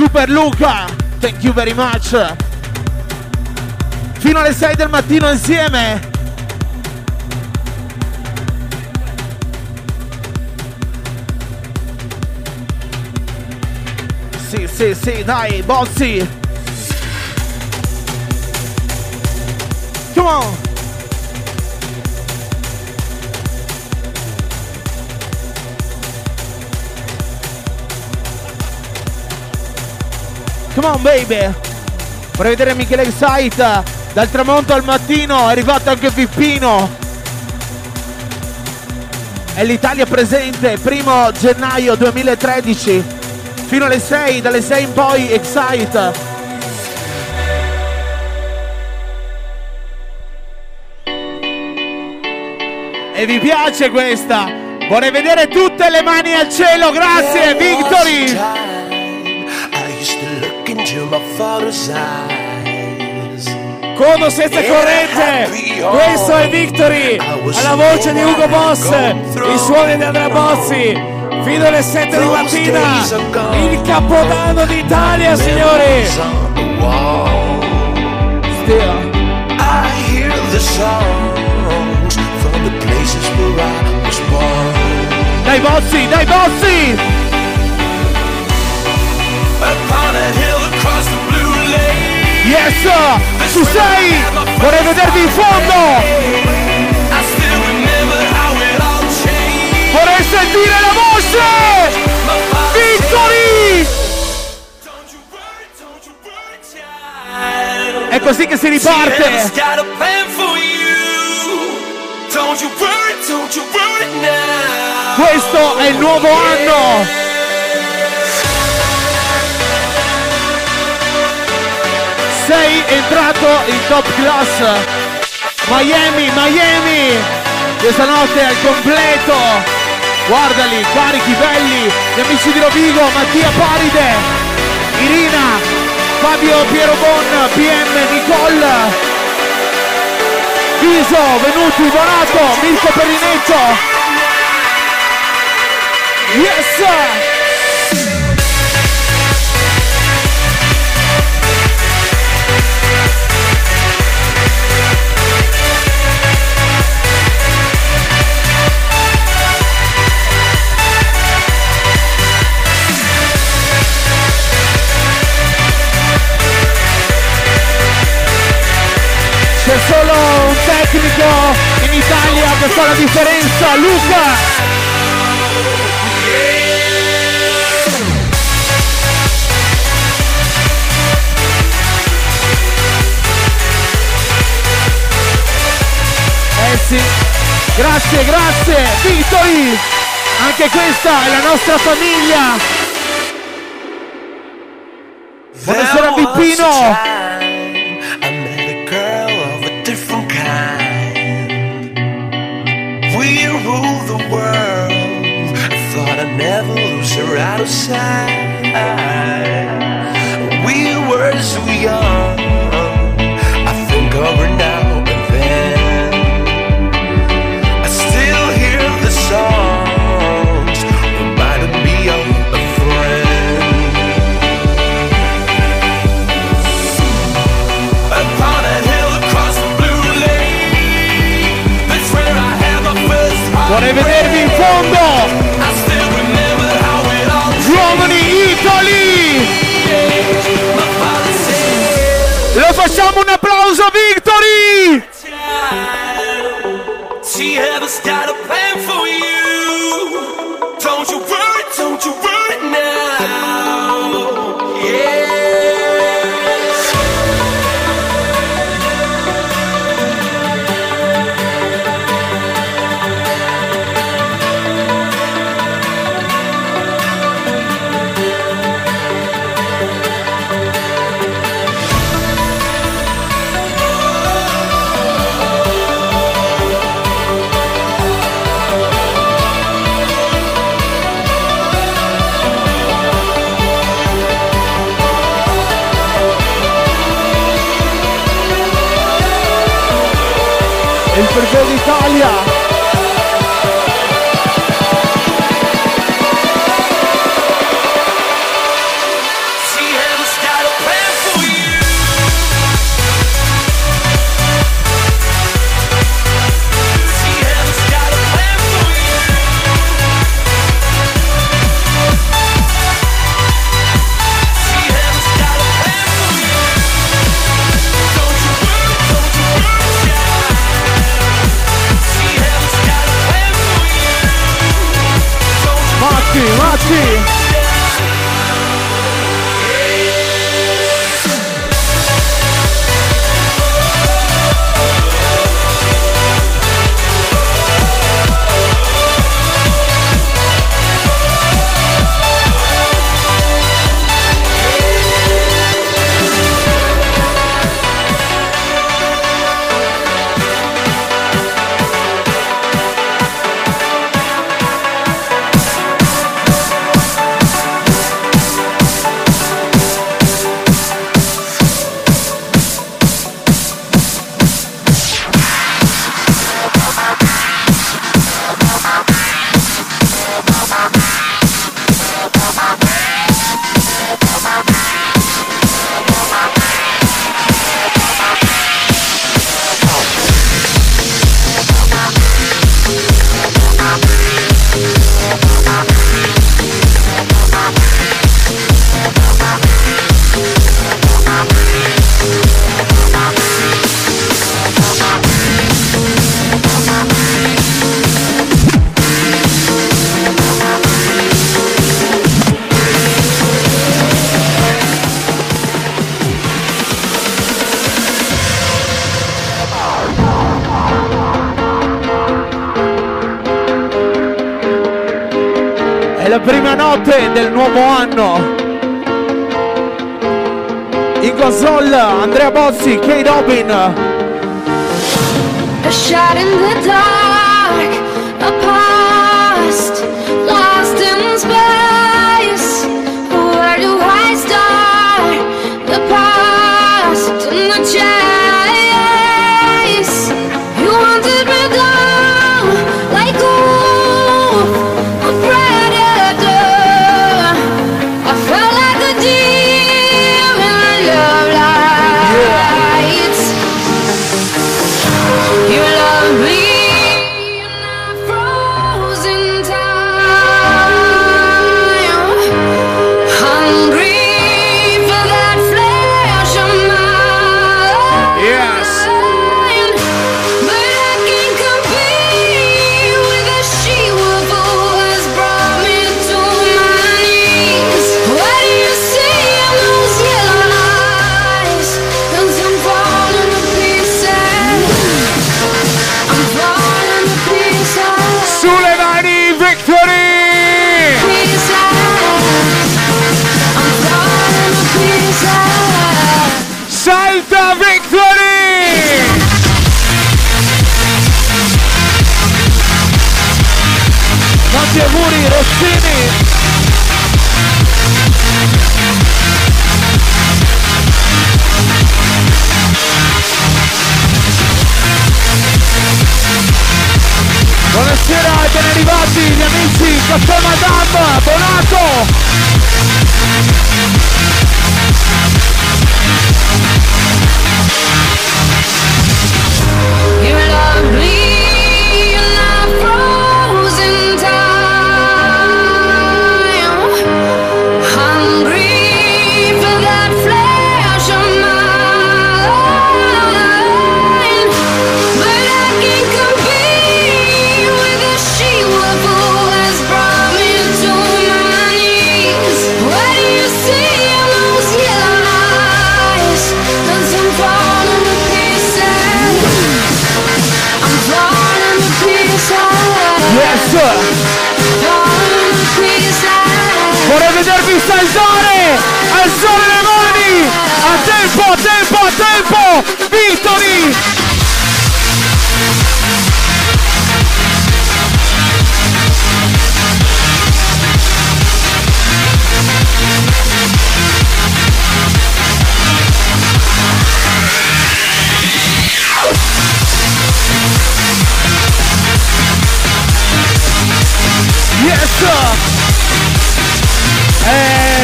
Super Luca, thank you very much. Fino alle 6 del mattino insieme. Sì, sì, sì, dai, bossi. Come on. Come on baby. Vorrei vedere Michele Excite Dal tramonto al mattino È arrivato anche Pippino. È l'Italia presente Primo gennaio 2013 Fino alle 6 Dalle 6 in poi Excite. E vi piace questa? Vorrei vedere tutte le mani al cielo, grazie, Victory! Codo senza corrente, questo è Victory, alla voce di Ugo Boss, i suoni di Andrea Bozzi, fino alle 7 di mattina, il capodanno d'Italia signori! Still. I hear the songs from the places where I was born. Dai Bozzi, dai Bozzi! Upon a hill Yes! Ci sei! Vorrei vedervi in fondo! Vorrei sentire la voce! Victory! Child. È così che si riparte! got a plan for you. Don't you worry, don't you worry now. Questo è il nuovo anno! Sei entrato in top class! Miami, Miami! Questa notte al completo! Guardali, carichi, belli! Gli amici di Rovigo, Mattia Paride, Irina, Fabio Pierobon, PM, Nicole, Viso, Venuti, Bonato, Mirko Perinetto! Yes! C'è solo un tecnico in Italia che fa la differenza, Luca! Eh sì, grazie, grazie, Victory! Anche questa è la nostra famiglia! Buonasera There We were so young. I think of her now and then. I still hear the songs me of a friend. Upon a hill across the blue lake, that's where I had my first in fondo! Lo facciamo un applauso Victory! Il perché d'Italia!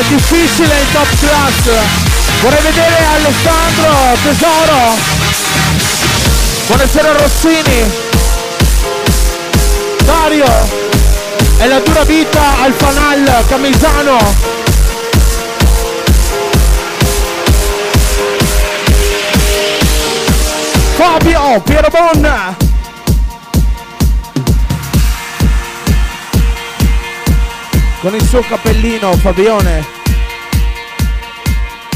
difficile in top class. Vorrei vedere Alessandro tesoro. Buonasera Rossini. Dario. E la dura vita al fanal Camisano. Fabio Piero Bonna con il suo cappellino Fabione.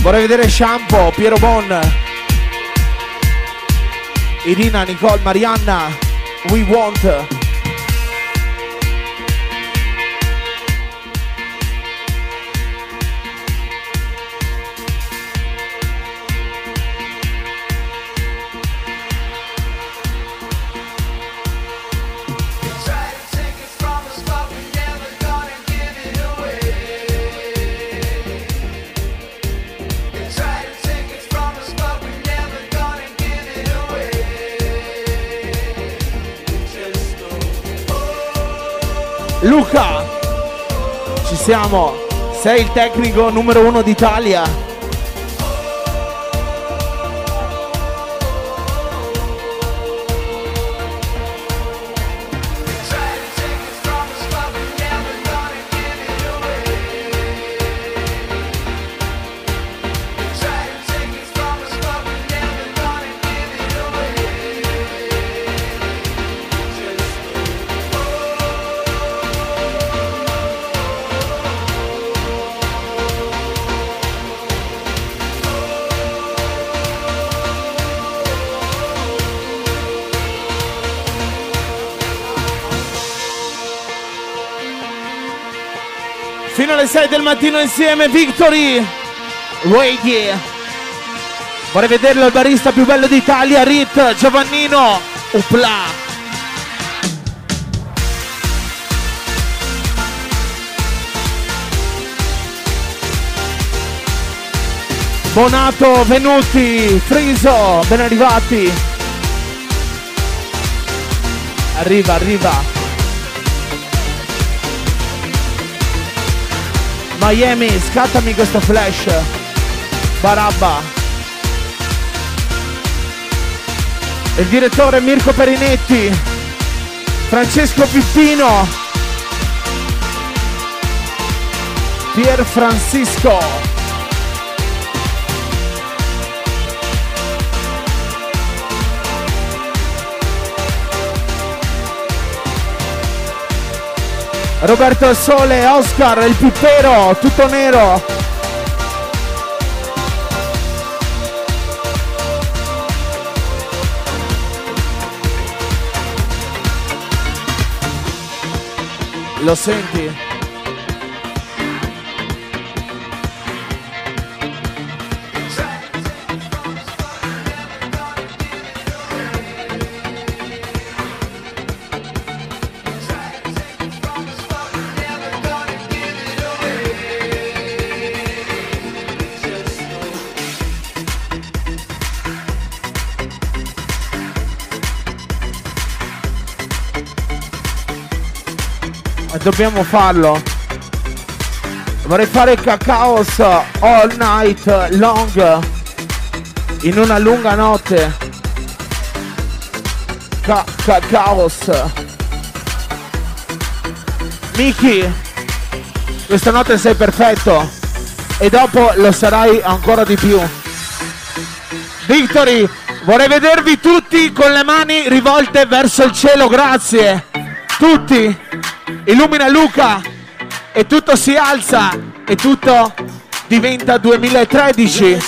Vorrei vedere Shampoo, Piero Bon, Irina, Nicole, Marianna, We Want. ringraziamo. Sei il tecnico numero uno d'Italia. 6 del mattino insieme, Victory! Radio! Vorrei vederlo il barista più bello d'Italia, Rit, Giovannino, Upla! Bonato, Venuti, Friso, ben arrivati. Arriva, arriva. Miami, scattami questo flash. Barabba. Il direttore Mirko Perinetti. Francesco Pippino. Pier Francisco. Roberto Sole, Oscar, il pippero, tutto nero. Lo senti? Dobbiamo farlo. Vorrei fare cacaos all night long in una lunga notte. Ca- cacaos. Miki, questa notte sei perfetto e dopo lo sarai ancora di più. Victory, vorrei vedervi tutti con le mani rivolte verso il cielo, grazie. Tutti illumina Luca e tutto si alza e tutto diventa 2013.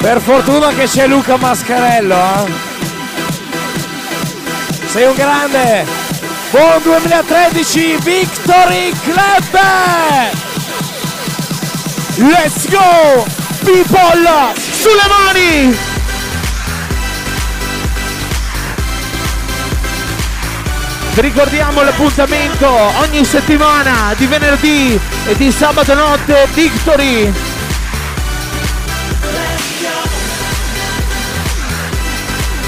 Per fortuna che c'è Luca Mascarello, eh? Sei un grande! Buon 2013 Victory Club! Let's go! People! Sulle mani! Ricordiamo l'appuntamento ogni settimana di venerdì e di sabato notte Victory.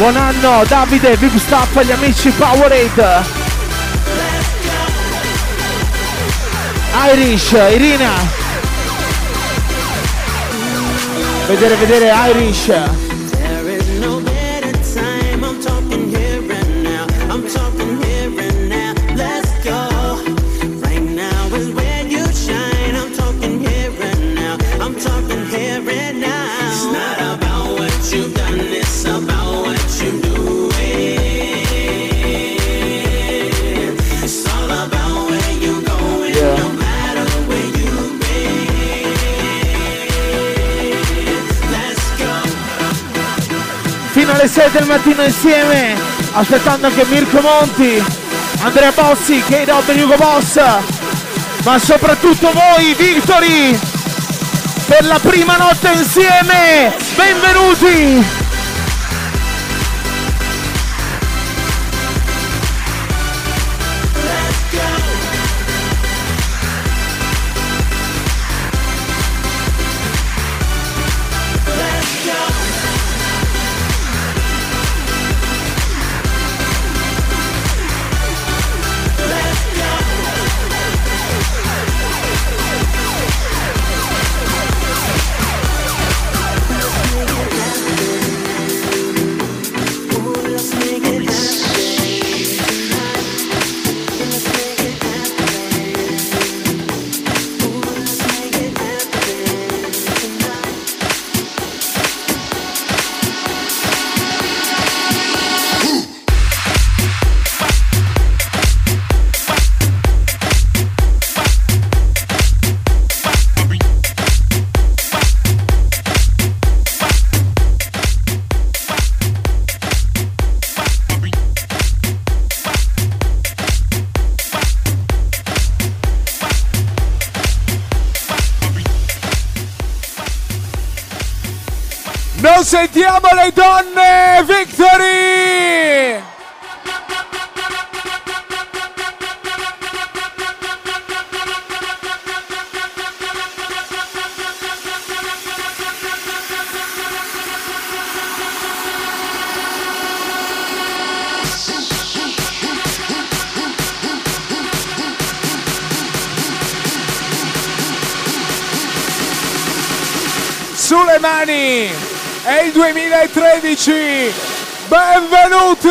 Buon anno Davide, Big Staff, agli amici Powerade. Irish, Irina. Vedere, vedere Irish. Alle 6 del mattino insieme, aspettando anche Mirko Monti, Andrea Bossi, K-Dub Hugo Boss, ma soprattutto voi, Victory, per la prima notte insieme, benvenuti! Sentiamo le donne! Victory! sulle mani! È il 2013! Benvenuti!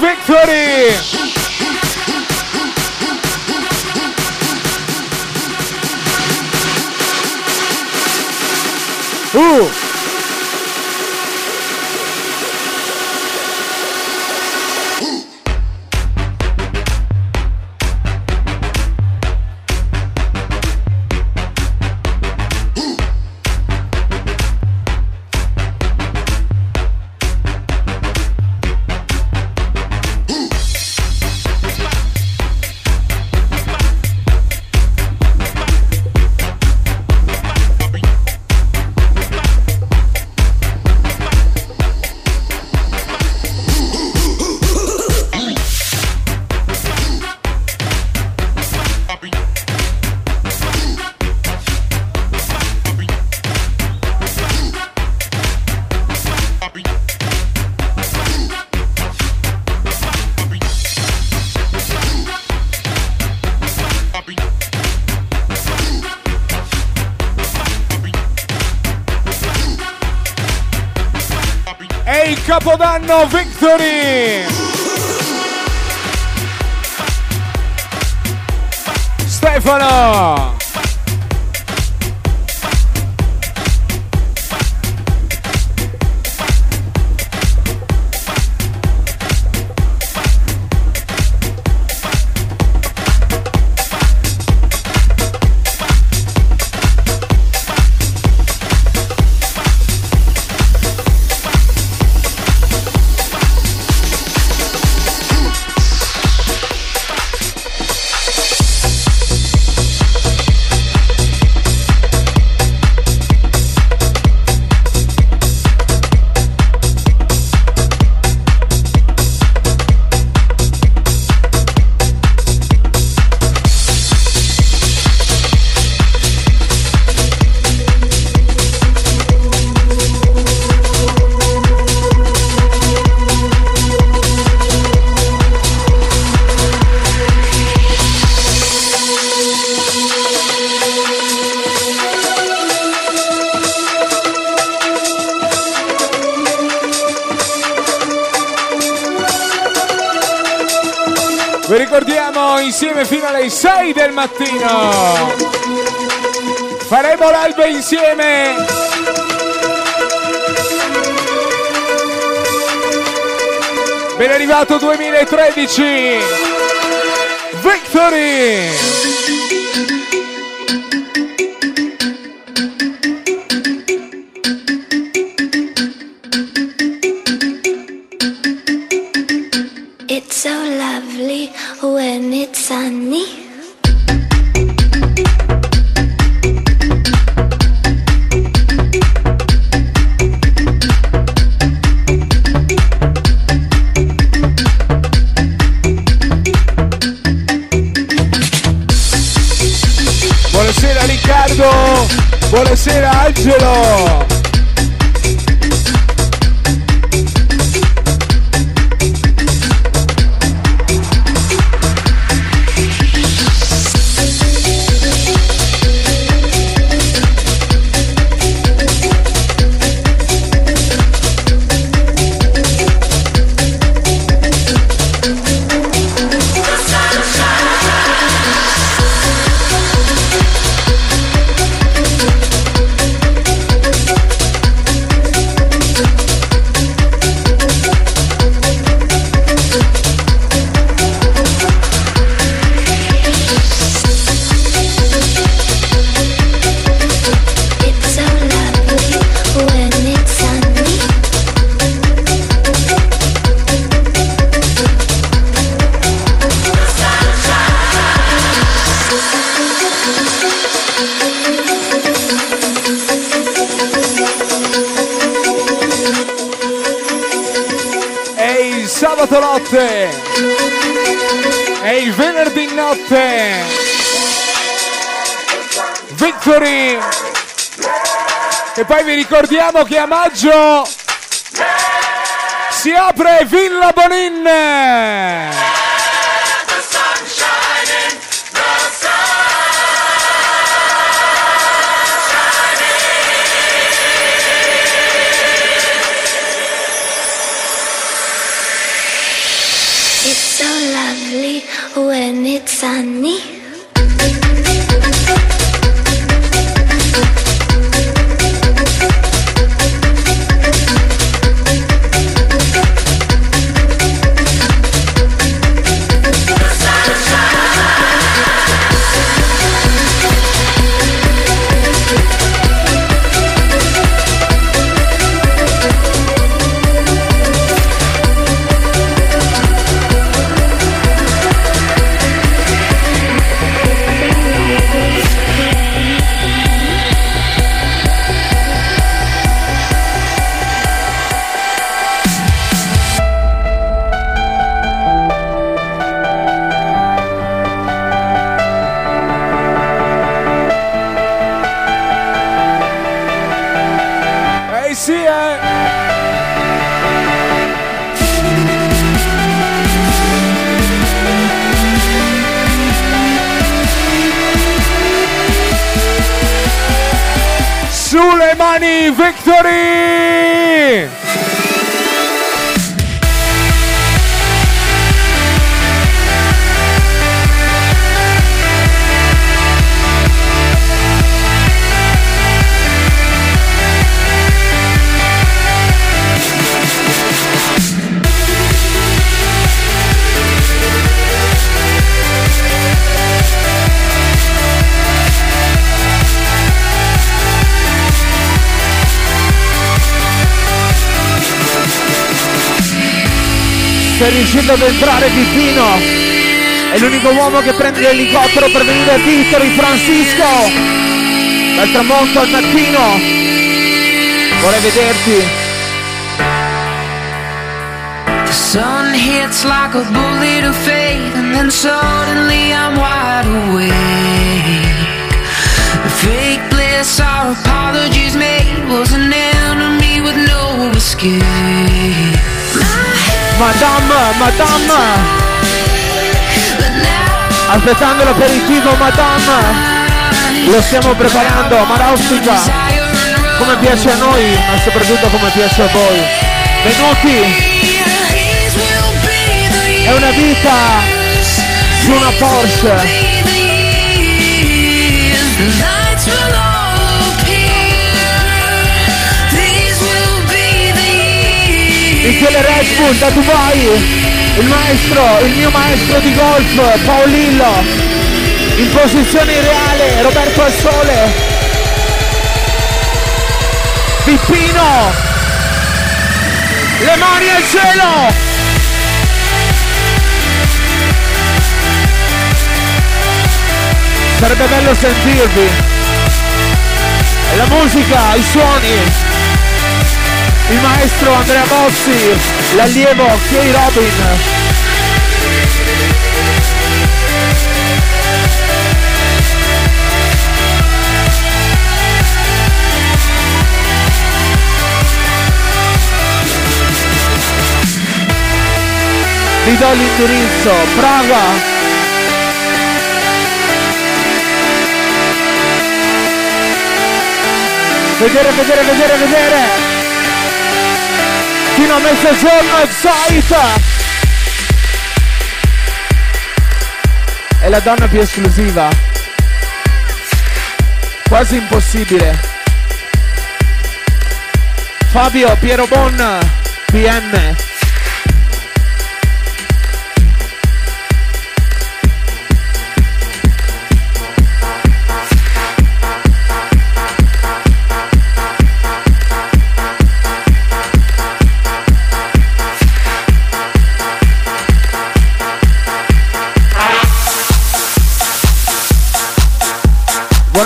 Victory! Uh! 6 del mattino. Faremo l'alba insieme. Ben arrivato 2013. Victory! Ricordiamo che a maggio si apre Villa Bonin! It's so lovely when it's sunny. Riuscendo ad entrare Pipino. È l'unico uomo che prende l'elicottero per venire a Victory Francisco. Dal tramonto al mattino. Vorrei vederti. The sun hits like a bullet of fate, and then suddenly I'm wide awake. Fake bliss our apologies made was an enemy with no escape. Madame, madame. Aspettando l'aperitivo, madame. Lo stiamo preparando, and Come piace a noi, ma soprattutto come piace a voi. Venuti, è una vita su una Porsche. Michele Red Bull da Dubai. il maestro, il mio maestro di golf, Paolillo, in posizione reale, Roberto al sole, Pippino, le mani al cielo! Sarebbe bello sentirvi. La musica, i suoni. Il maestro Andrea Bossi, l'allievo Kay Robin. Vi do l'indirizzo, Praga, Vedere, vedere, vedere, vedere. Fino a mezzogiorno Excite. È la donna più esclusiva. Quasi impossibile. Fabio Piero Bon, PM.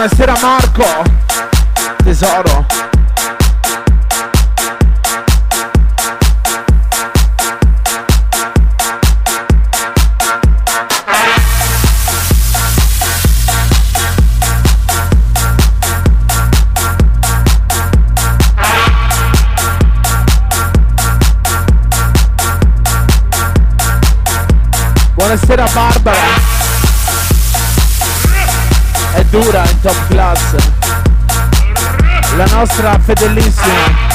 Buonasera Marco. Tesoro. Buonasera Barbara dura in top class. La nostra fedelissima.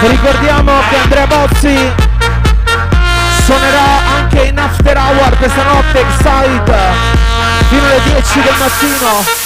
Ricordiamo che Andrea Bozzi suonerà anche in after hour questa notte Excite fino alle 10 del mattino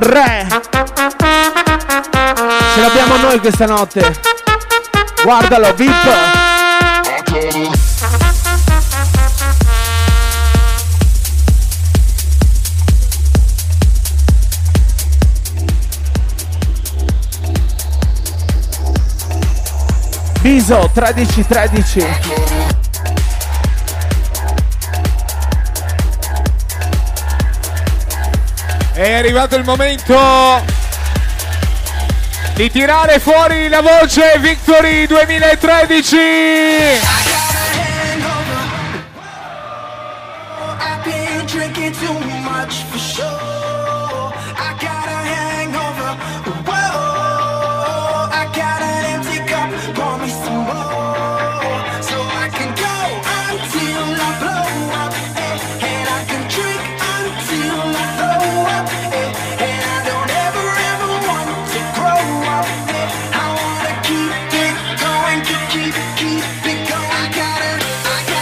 re. Ce l'abbiamo noi questa notte. Guardalo, VIP. Biso 1313. È arrivato il momento di tirare fuori la voce Victory 2013.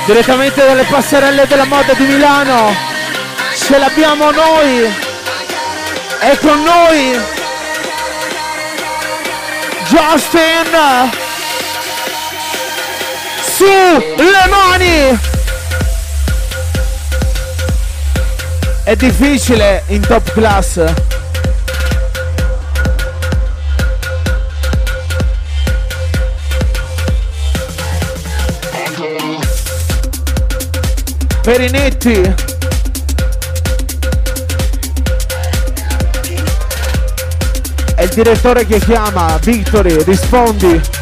direttamente dalle passerelle della moda di Milano. Ce l'abbiamo noi. È con noi. Justin. Su le mani. È difficile in top class. Perinetti. È il direttore che chiama, Victory, rispondi.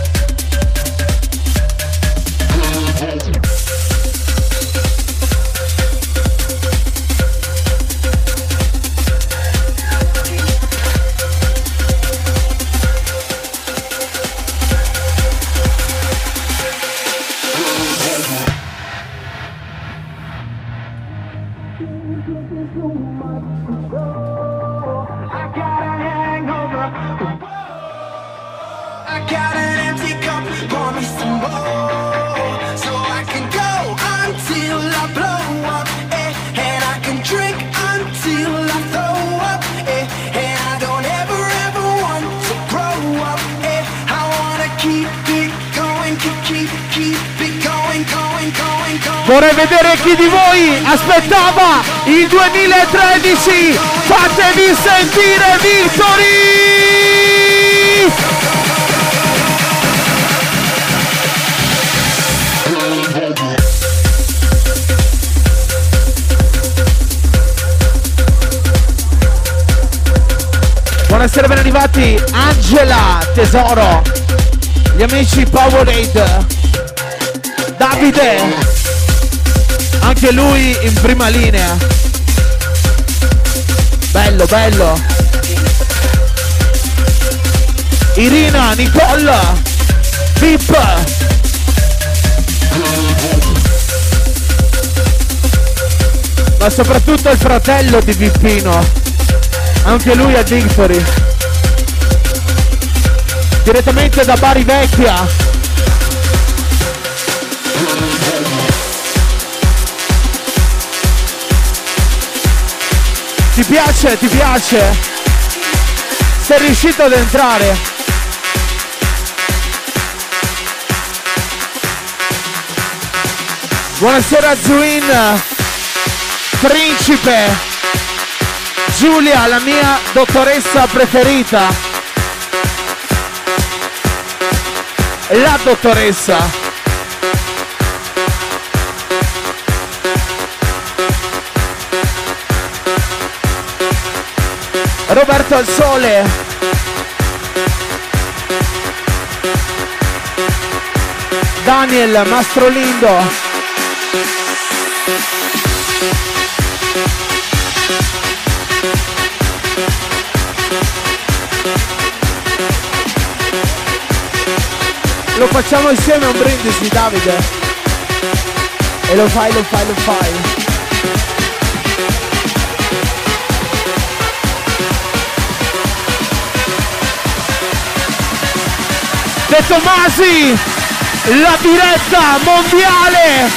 Aspettava il 2013. Fatevi sentire Victory! Buonasera, ben arrivati Angela, tesoro, gli amici Powerade, Davide, anche lui in prima linea. Bello, bello. Irina, Nicola, Pip. Ma soprattutto il fratello di Pippino. Anche lui è Victory. Direttamente da Bari Vecchia. Ti piace? Ti piace? Sei riuscito ad entrare? Buonasera Zuin, Principe, Giulia, la mia dottoressa preferita. La dottoressa. Roberto al sole. Daniel Mastrolindo. Lo facciamo insieme un brindisi Davide. E lo fai, lo fai, lo fai. De Tomasi, la diretta mondiale.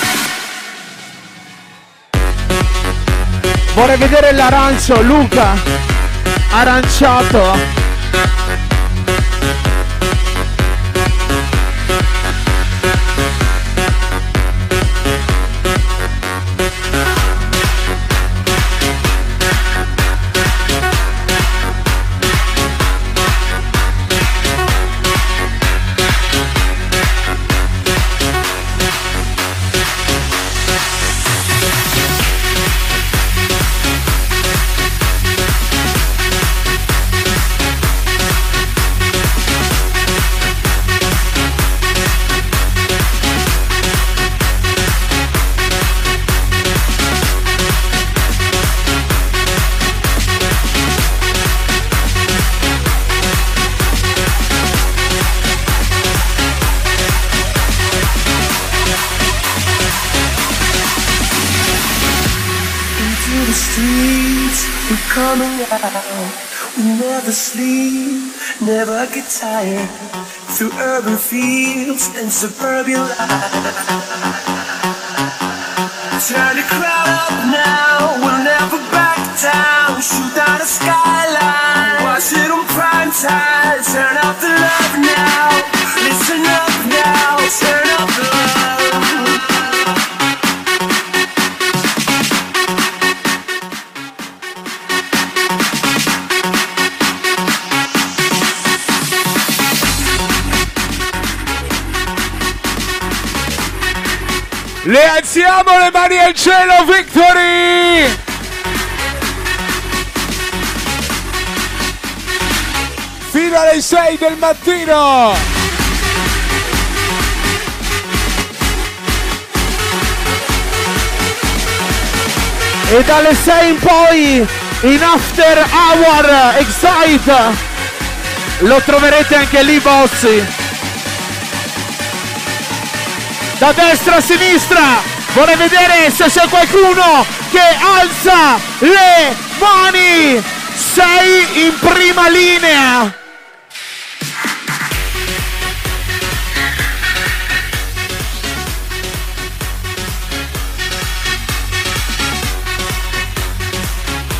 Vorrei vedere l'arancio, Luca, aranciato. Turn the crowd up now. We'll never back down. Shoot down the skyline. Alziamo le mani al cielo, Victory! Fino alle 6 del mattino! E dalle 6 in poi in After Hour Excite lo troverete anche lì Bossi da destra a sinistra vorrei vedere se c'è qualcuno che alza le mani. Sei in prima linea.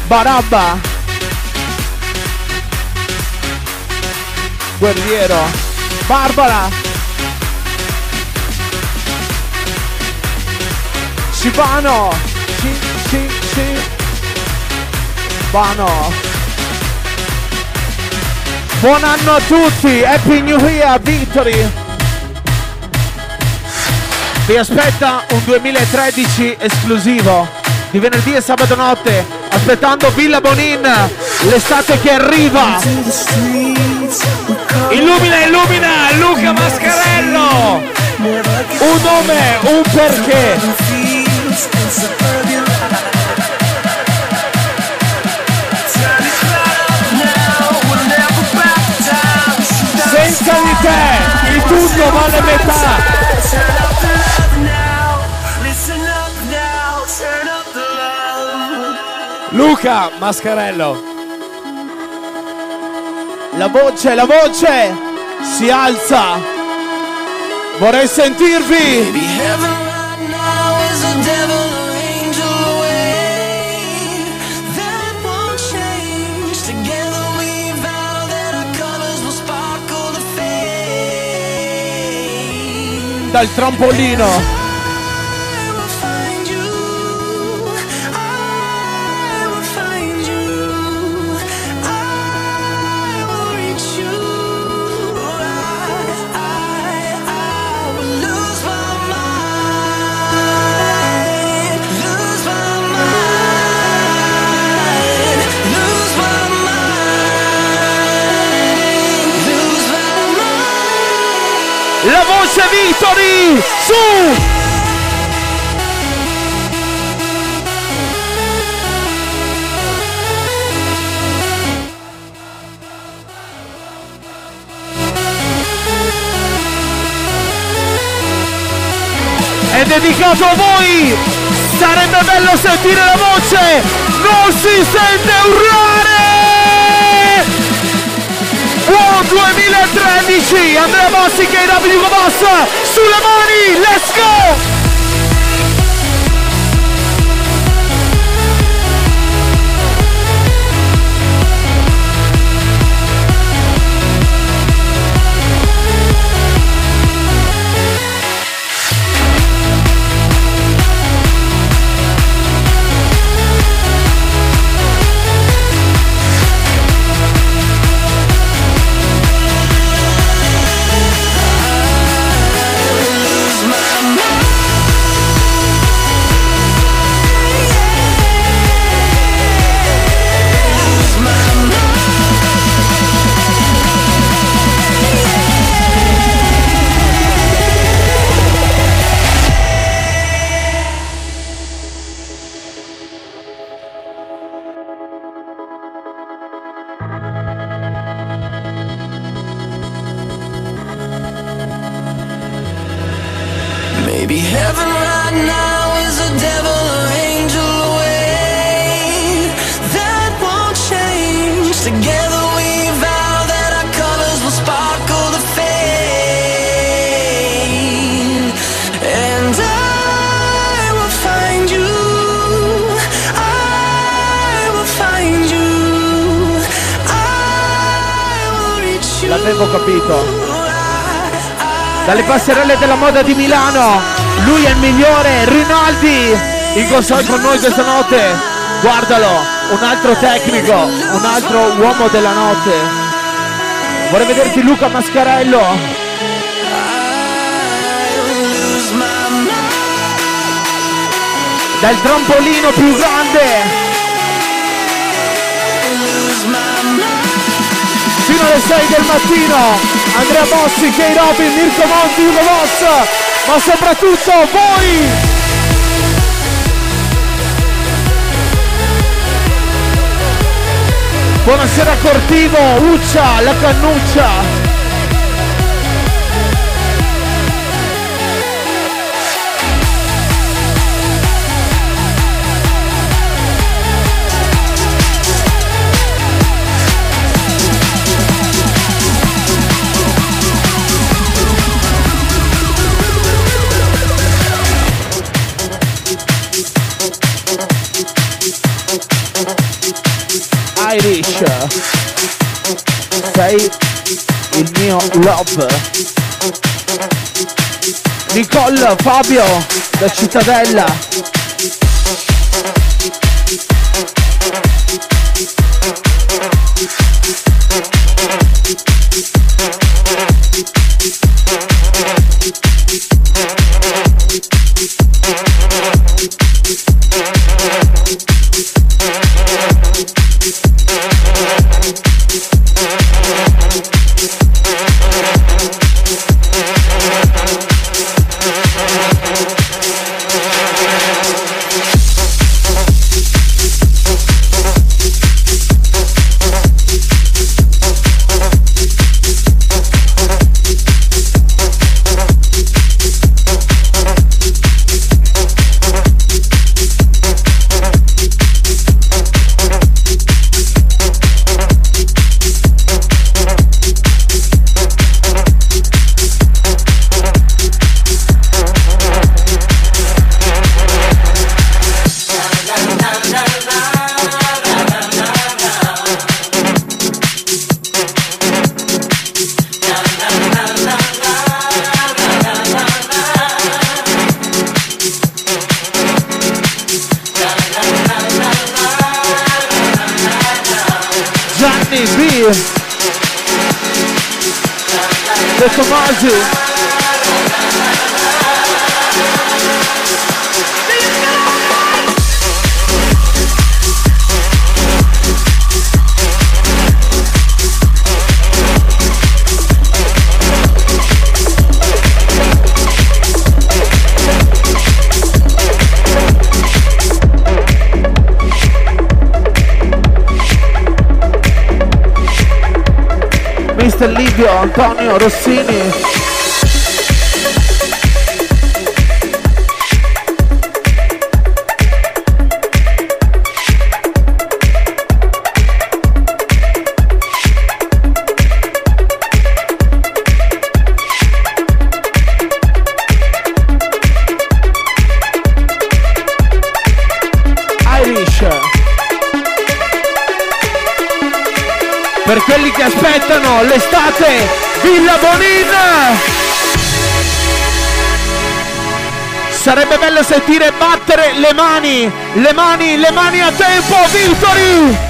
Barabba. Guerriero. Barbara Cibano Ci, ci, ci Bano Buon anno a tutti Happy New Year Victory. Vi aspetta un 2013 esclusivo di venerdì e sabato notte aspettando Villa Bonin l'estate che arriva. Illumina, illumina Luca Mascarello! Un nome, un perché! Senza di te il tutto vale metà! Luca Mascarello! La voce, la voce si alza. Vorrei sentirvi. Dal trampolino. A voi! Sarebbe bello sentire la voce! Non si sente urlare! Buon 2013! Andrea Bossi che è W Boss! Sulle mani! Let's go! L'avevo capito. Dalle passerelle della moda di Milano, lui è il migliore, Rinaldi, in console con noi questa notte. Guardalo, un altro tecnico, un altro uomo della notte. Vorrei vederti Luca Mascarello. dal trampolino più grande fino alle 6 del mattino Andrea Bossi, Kay Robin, Mirko Monti, Ugo Boss ma soprattutto voi! Buonasera Cortivo, Uccia, la cannuccia Irish sei il mio love. Nicole Fabio da Cittadella Antonio Rossini sentire battere le mani le mani le mani a tempo Victory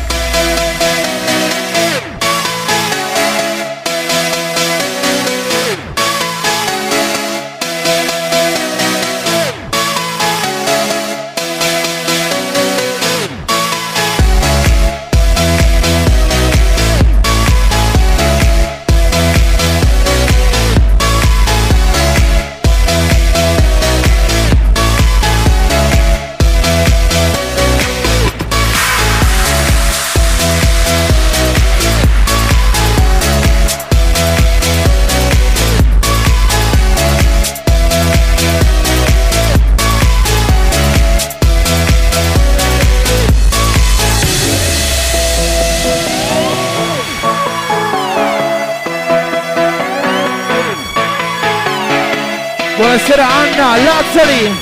Lazzari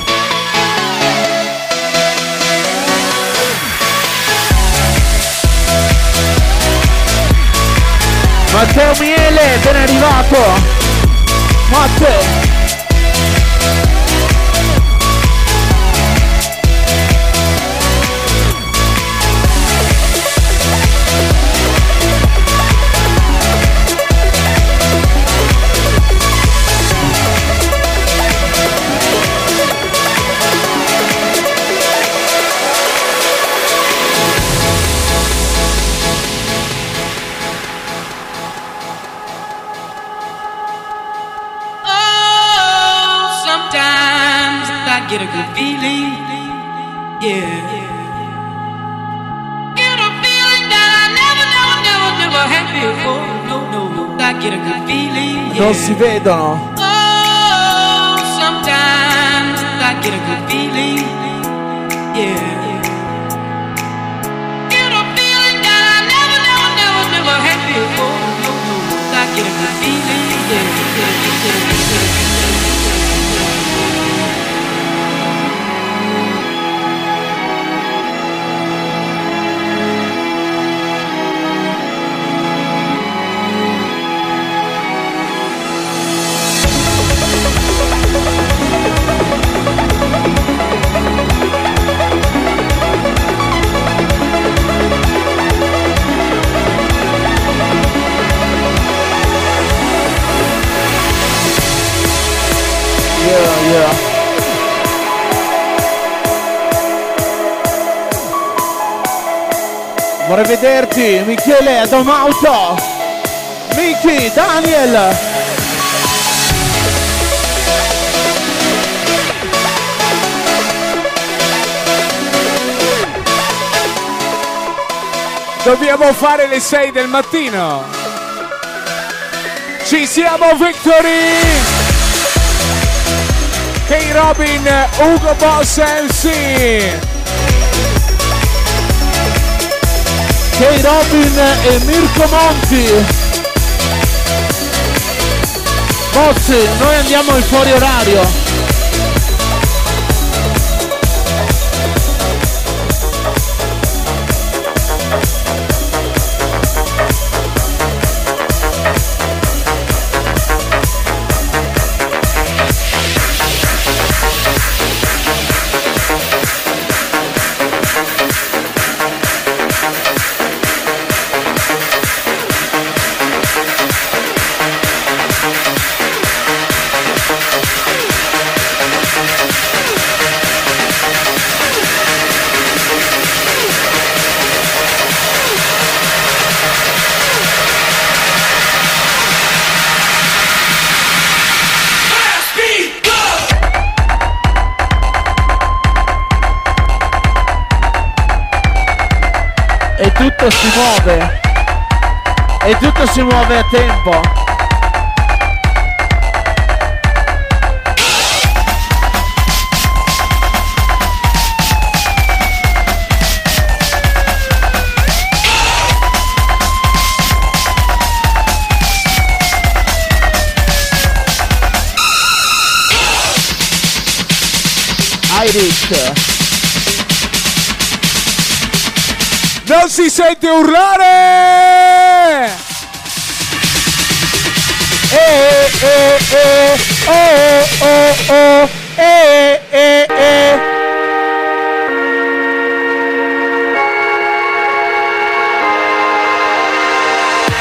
Matteo Miele, ben arrivato. Matteo Non si vedono. Vorrei vederti, Michele Adamauto. Miki, Daniel. Dobbiamo fare le 6 del mattino. Ci siamo, Victory! K Robin, Ugo Boss MC. K Robin e Mirko Monti. Bozzi, noi andiamo in fuori orario. Si muove a tempo. Irish. Non si sente urlare! Eh, oh, oh, oh, eh, eh, eh.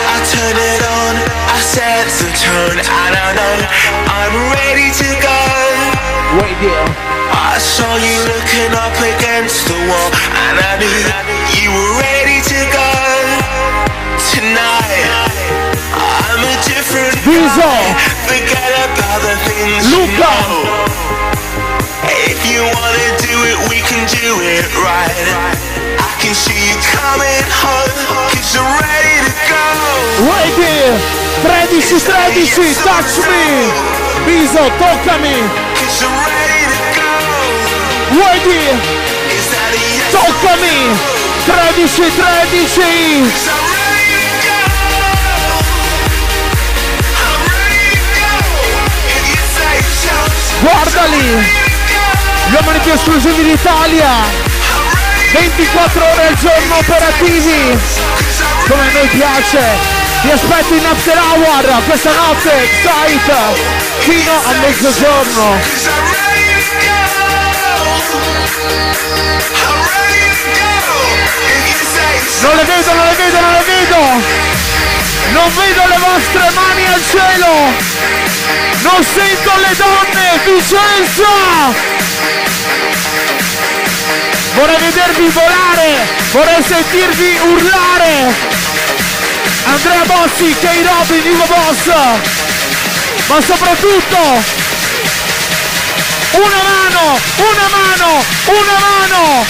I turn it on, I set the tone. I don't know, I'm ready to go. Wait there. I saw you 13, 13, touch me. Viso, toccami. Ready? Toccami. 13, 13. Cause I'm ready to go. I'm ready to go. If you say so, Guardali. Gli uomini più esclusivi d'Italia. I'm ready 24 ore al giorno operativi. Come a noi piace. Vi aspetto in after hour questa notte, site, fino a mezzogiorno. Non le vedo, non le vedo, non le vedo. Non vedo le vostre mani al cielo. Non sento le donne. Vicenza. Vorrei vedervi volare. Vorrei sentirvi urlare. Andrea Bossi, K. Robin, Ivo Boss. Ma soprattutto una mano, una mano, una mano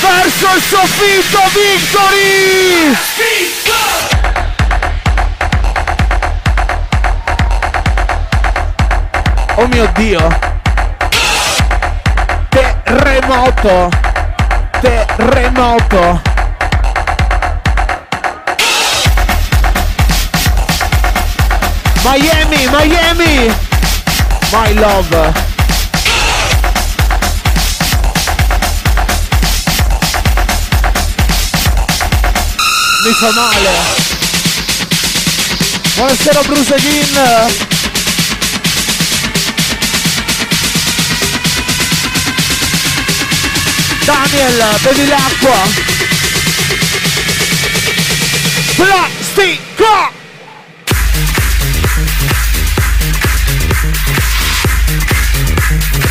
verso il soffitto Victory! Oh mio Dio! Terremoto! Terremoto! Miami, Miami! My love! Mi fa male! Buonasera Bruce Gin! Daniel, bevi l'acqua! Plastica!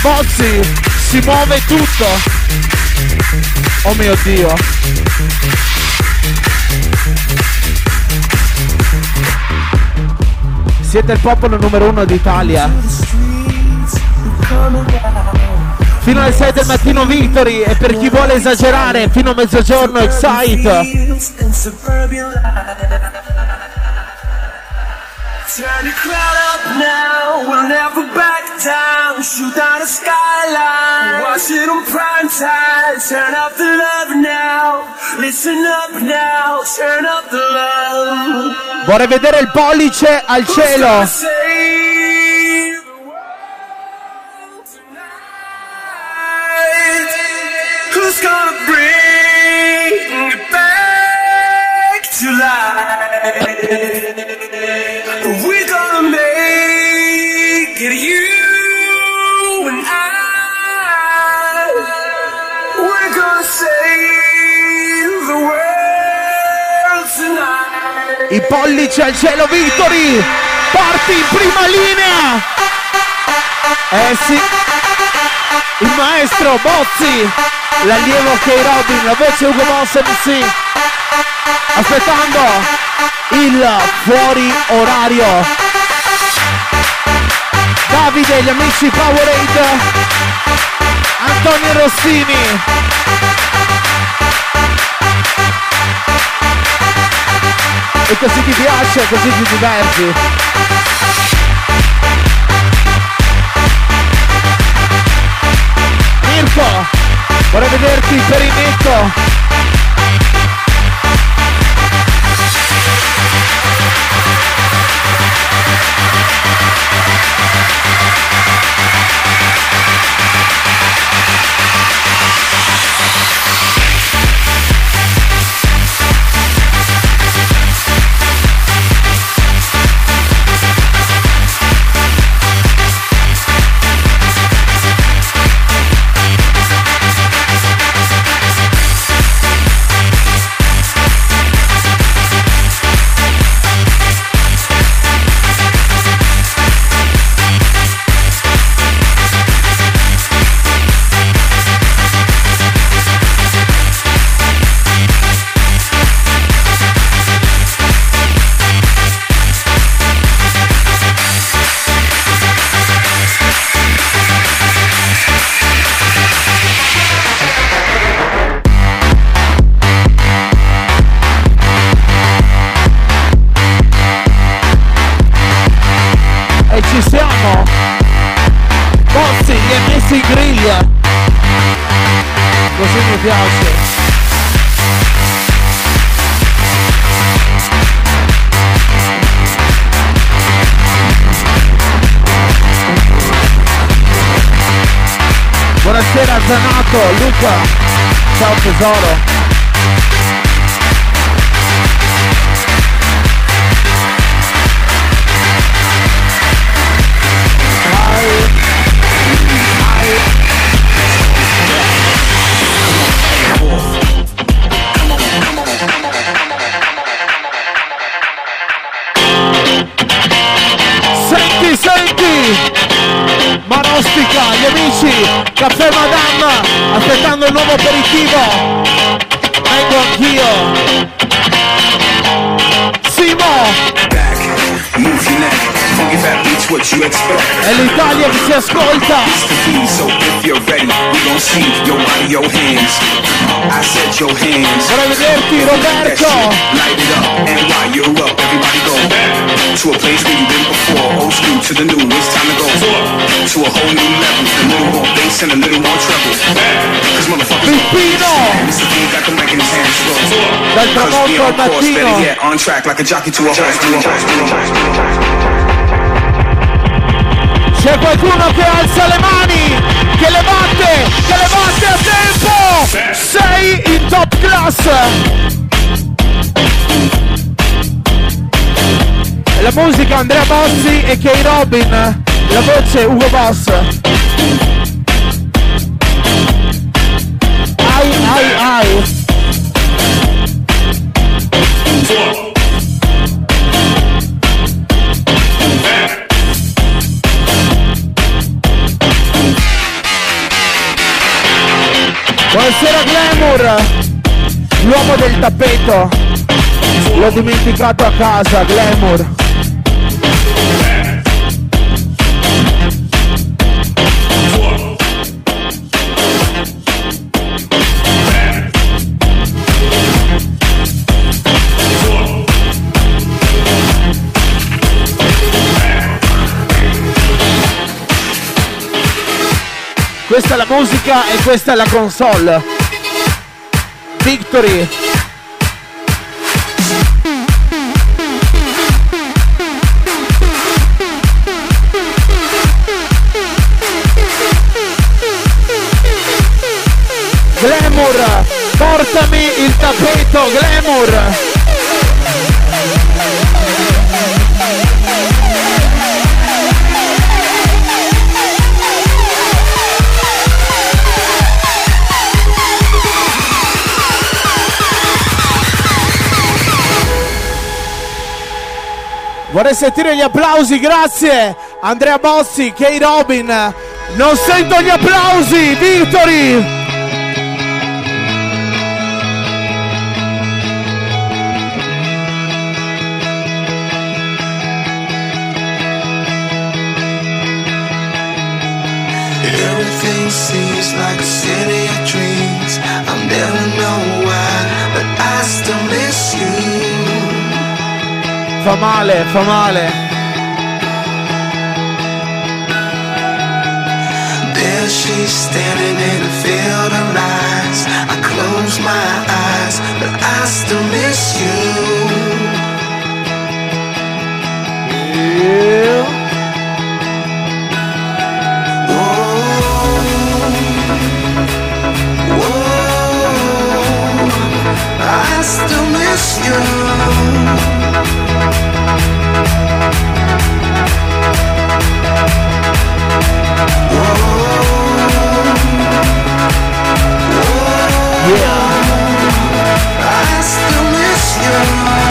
Bozzi, si muove tutto! Oh mio Dio! Siete il popolo numero uno d'Italia. Fino alle 6 del mattino Victory e per chi vuole esagerare fino a mezzogiorno Excite. Turn the crowd up now, we'll never back down. Shoot down the skyline, watch it on prime time. Turn up the love now, listen up now, turn up the love. Vorrei vedere il pollice al cielo. Who's gonna bring it back to life? I pollici al cielo Victory. Parti in prima linea. Eh sì. Il maestro Bozzi. L'allievo K. Robin, la voce Ugo Boss MC. Aspettando il fuori orario. Davide, gli amici Powerade. Antonio Rossini. E così ti piace, così ti diverti. Mirko, vorrei vederti il perinetto. Buonasera Zanato, Luca! Ciao tesoro! Caffè Madame, aspettando il nuovo aperitivo. Vengo anch'io. Simo! Back, move your neck, funky fat beats what you expect. È l'Italia che si ascolta. So if you're ready, we gon' see your body, your hands. I said your hands. Vorrei vederti That Roberto. light it up, and while you're up, everybody go to a place where you've been before. Old school to the new, it's time to go to a whole new level. A little more bass and a little more treble. Cause motherfuckers Pippino. Mr. D got the mic in his hands. So. Dal Cause we tramonto al on course, better mattino. yet, on track like a jockey to a horse. C'è qualcuno che alza le mani, che le batte, che le batte a tempo. Sei in top class. La musica Andrea Bossi e Kay Robin. La voce Ugo Boss. Ai ai ai. Glamour! L'uomo del tappeto! L'ho dimenticato a casa, Glamour! Questa è la musica e questa è la console. Victory. Glamour, portami il tappeto, Glamour. Vorrei sentire gli applausi, grazie! Andrea Bossi, Kay Robin. Non sento gli applausi, Victory! Everything seems like a city Fa male, fa male. There she's standing in a field of lies. I close my eyes, but I still miss you. I still miss you.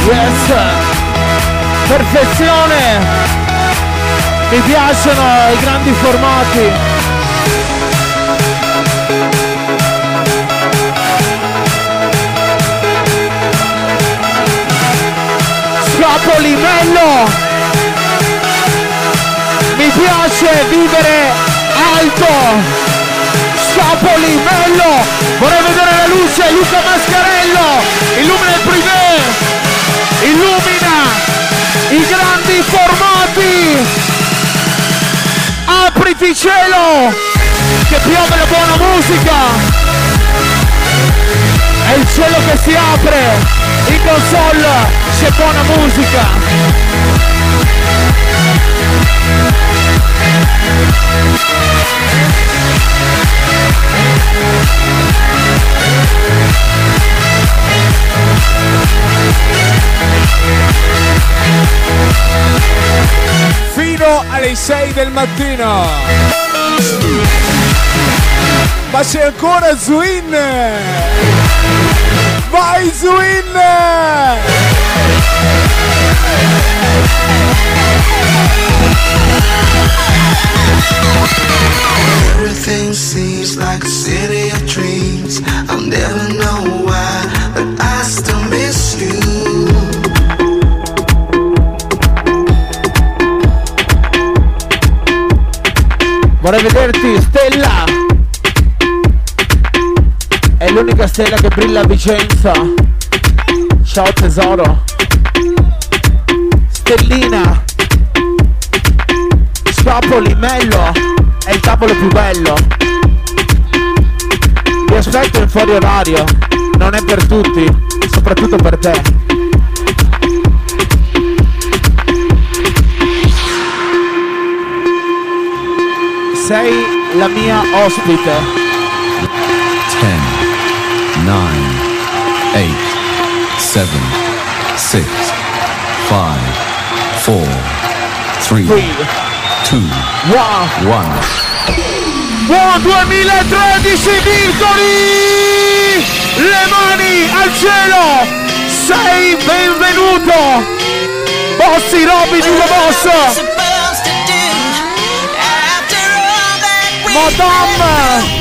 Yes! Perfezione! Mi piacciono i grandi formati. Scapoli, bello! Mi piace vivere alto! Scapoli, bello! Vorrei vedere la luce, Luca Mascarello! Illumina il privé! Illumina i grandi formati! Apriti cielo! Che piove la buona musica! È il cielo che si apre! In console c'è buona musica! Mattino. Ma c'è ancora Zwin! Vai Zwin! Vorrei vederti, Stella! È l'unica stella che brilla a Vicenza. Ciao tesoro. Stellina. Spapoli, Mello. È il tavolo più bello. Vi aspetto in fuori orario. Non è per tutti, soprattutto per te. Sei la mia ospite. 10, 9, 8, 7, 6, 5, 4, 3, 2, Wow! 1. Buon 2013 Victory! Le mani al cielo! Sei benvenuto! Bossi Robin Ugo Boss! Madame!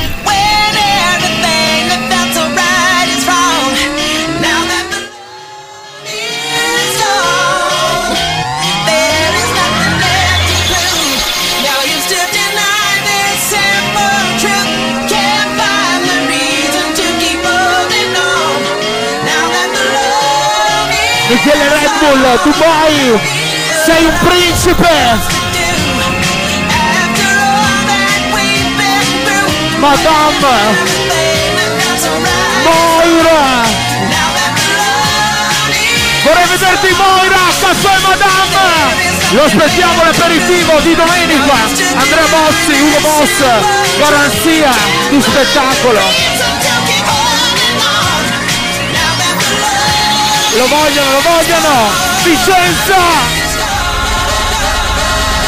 Michele Red Bull, Dubai! Sei un principe! Madame! Moira! Vorrei vederti Moira, caffè Madame! Lo aspettiamo l'aperitivo di domenica! Andrea Bossi, Ugo Boss, garanzia di spettacolo! Lo vogliono, lo vogliono! Vicenza!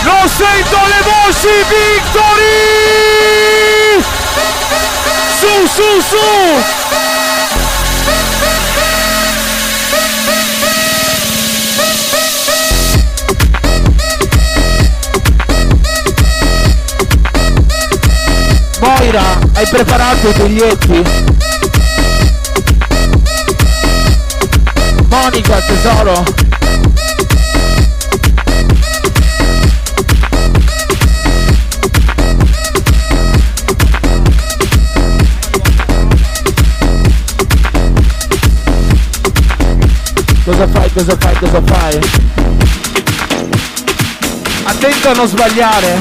Non sento le voci, Victory! Su, su, su! Moira, hai preparato i biglietti? Monica, tesoro! Cosa fai, cosa fai, cosa fai? Attento a non sbagliare.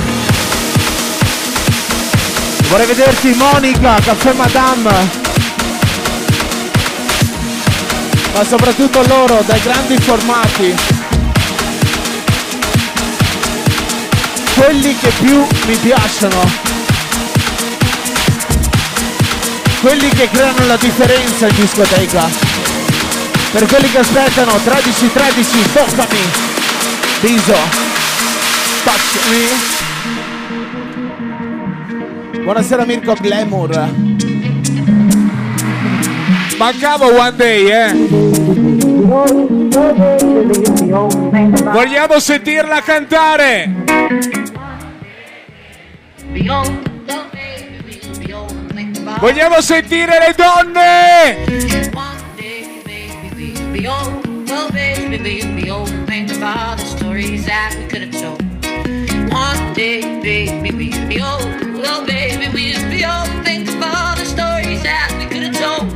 Vorrei vederti Monica, caffè Madame. Ma soprattutto loro, dai grandi formati. Quelli che più mi piacciono. Quelli che creano la differenza in discoteca. Per quelli che aspettano 13 13 toccami Biso Touch me Buonasera Mirko Glamour Mancava One Day, eh. Vogliamo sentirla cantare. Vogliamo sentire le donne. Baby, we'll be old. Oh, baby, we'll be old. Think of all the stories that we could have told.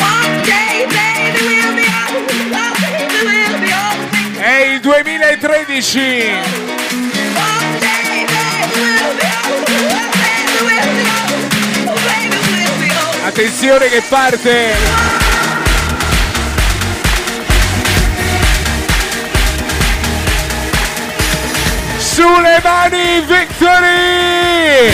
One day, baby, we'll be old. Oh, baby, we'll be old. Think È il 2013. one day, baby, we'll be old. Oh, baby, we'll be old. Oh, baby, we'll be old. Attenzione che parte. Sulle mani, Victory!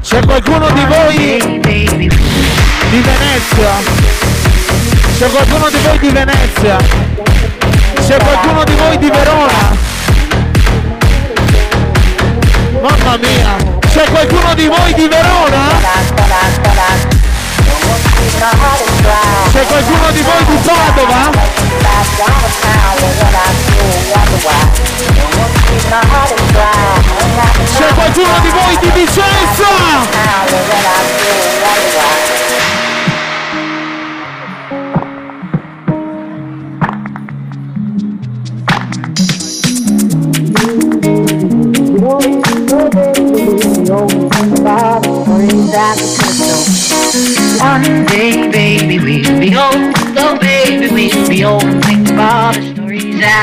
C'è qualcuno di voi di Venezia? C'è qualcuno di voi di Venezia? C'è qualcuno di voi di Verona? Mamma mia! C'è qualcuno di voi di Verona? C'è qualcuno di voi di Padova? C'è qualcuno di voi di Vicenza?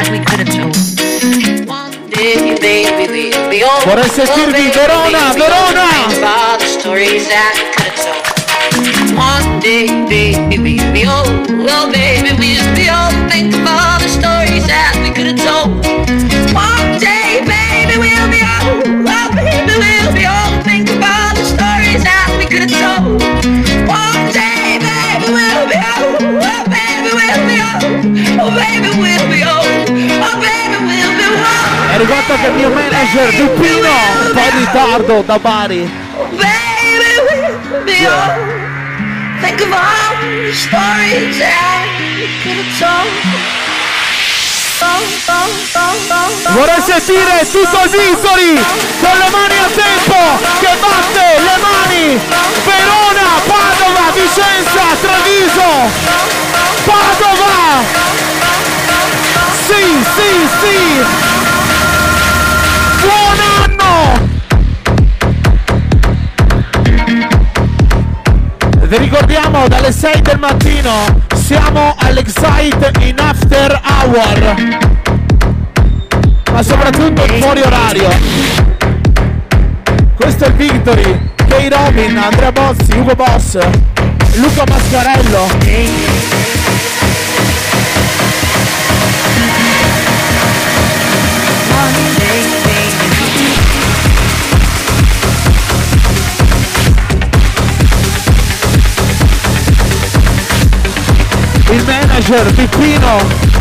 That we could have told. One day, baby, we'll be old. Vorrei sentirvi baby, Verona, we'll be old. Verona! Think of all the stories that we could have told. One day, baby, we'll be old. Oh, baby, arrivato anche il mio manager Duppino, un po' in ritardo da Bari. Baby, old. Think of all the stories we could have told. Vorrei sentire tutto il Victory con le mani a tempo che batte le mani Verona, Padova, Vicenza, Treviso Padova Sì, sì, sì Vi ricordiamo dalle 6 del mattino siamo all'Excite in After Hour. Ma soprattutto fuori orario. Questo è il Victory Kay Robin, Andrea Bozzi, Ugo Boss Luca Mascarello manager Pippino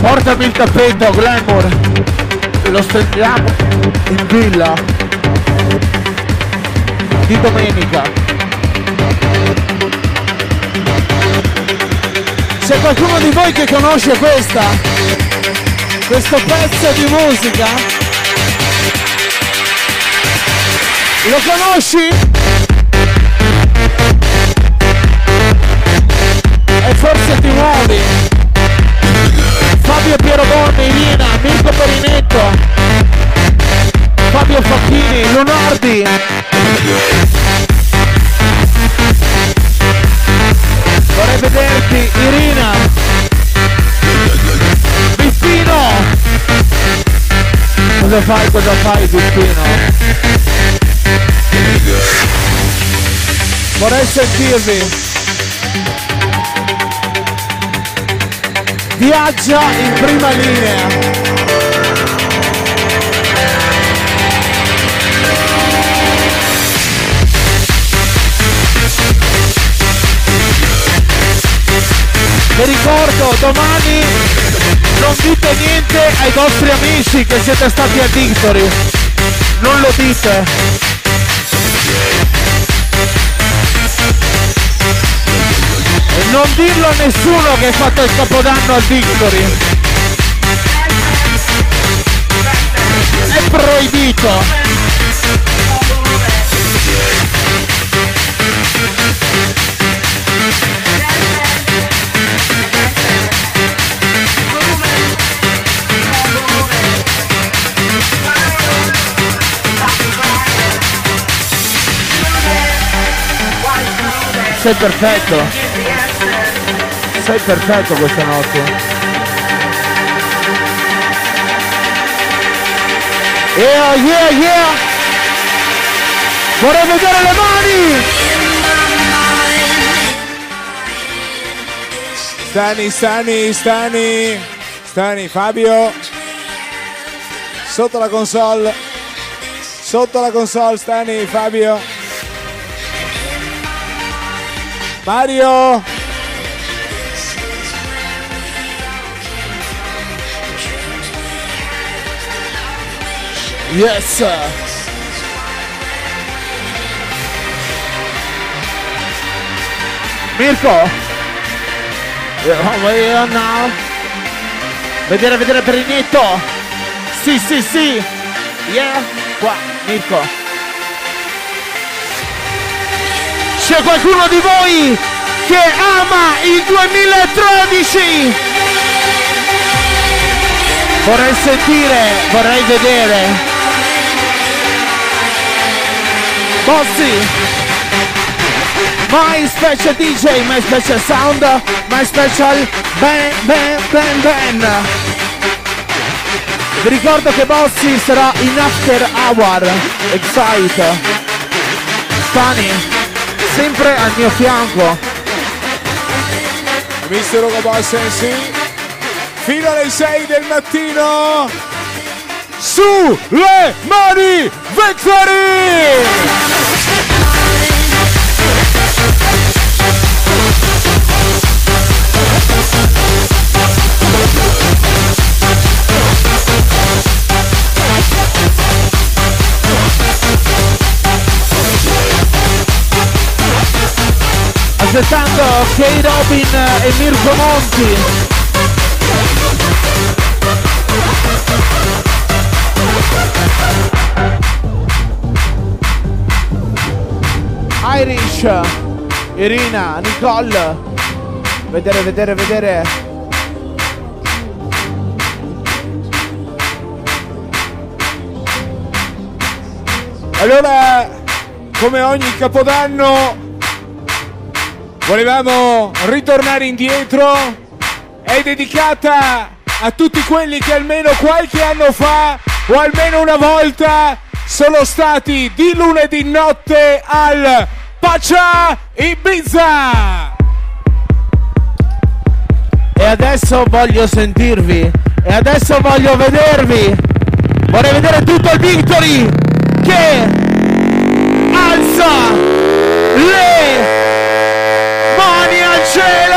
Portami il tappeto, Glamour. Lo stendiamo in villa. Di domenica. C'è qualcuno di voi che conosce questa? Questo pezzo di musica? Lo conosci? E forse ti muovi. Fabio Piero Borni, Irina, Mirko Perinetto, Fabio Facchini, Lunardi. Vorrei vederti, Irina. Cosa fai, cosa fai, Biffino? Vorrei sentirvi. viaggia in prima linea. Vi ricordo, domani non dite niente ai vostri amici che siete stati a Victory. Non lo dite. E non dirlo a nessuno che hai fatto il capodanno al Victory. È proibito. Sei perfetto. Sei perfetto questa notte. Yeah, yeah, yeah! Vorrei vedere le mani! Stani, Stani, Stani, Stani, Fabio. Sotto la console. Sotto la console, Stani, Fabio. Mario. Yes! Mirko. Yeah, you are now? Vedere, vedere per il netto. Sì, sì, sì. Yeah. Qua, Mirko. C'è qualcuno di voi che ama il 2013? Vorrei sentire, vorrei vedere. Bossi. My special DJ, my special sound, my special ben ben ben ben. Vi ricordo che Bossi sarà in after hour. Excite. Stani, sempre al mio fianco. Mister Boss sì. Fino alle 6 del mattino. Su le mani Victory! Aspettando Kay Robin e Mirko Monti. Irish, Irina, Nicole. Vedere, vedere, vedere. Allora, come ogni capodanno, volevamo ritornare indietro. È dedicata a tutti quelli che almeno qualche anno fa o almeno una volta sono stati di lunedì notte al Pacia Ibiza. E adesso voglio sentirvi. E adesso voglio vedervi. Vorrei vedere tutto il Victory che alza le cielo.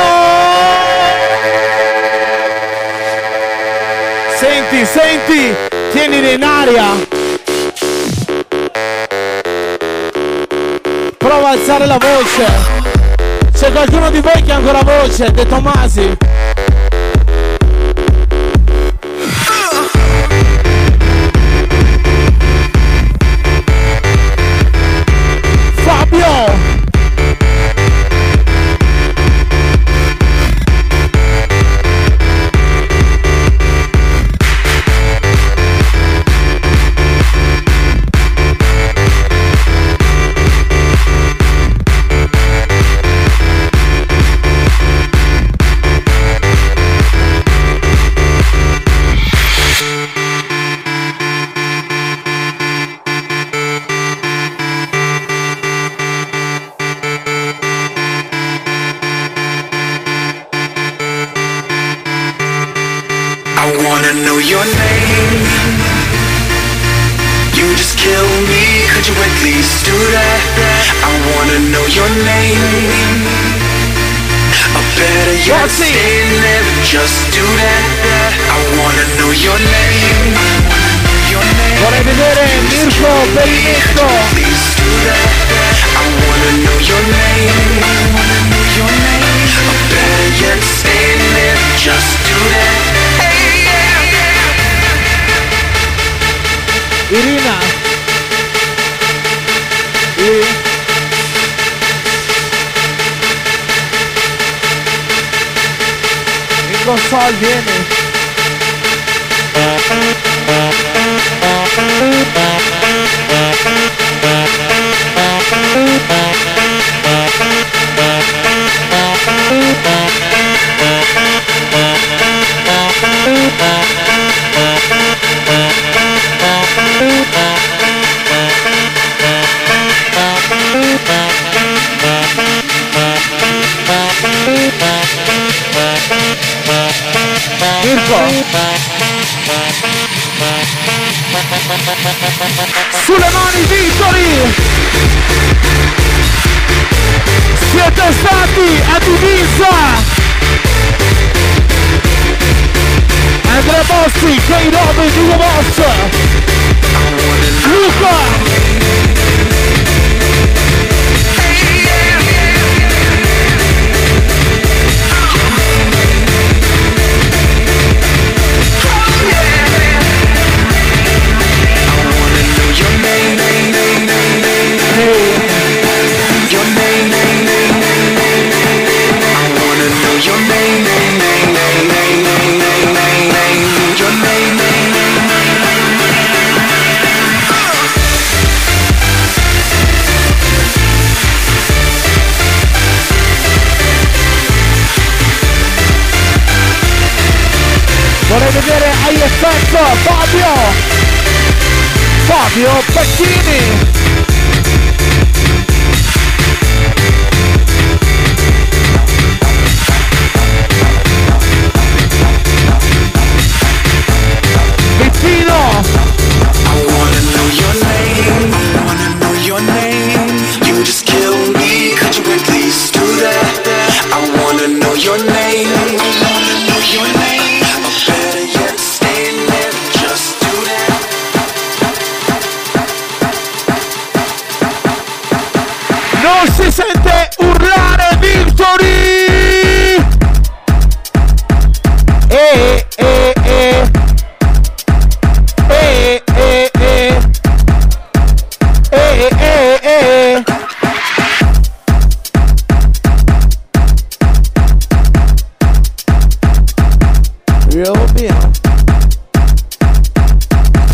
Senti, senti, tienili in aria. Prova a alzare la voce. C'è qualcuno di voi che ha ancora voce, De Tomasi. Yeah. Irina. I- In console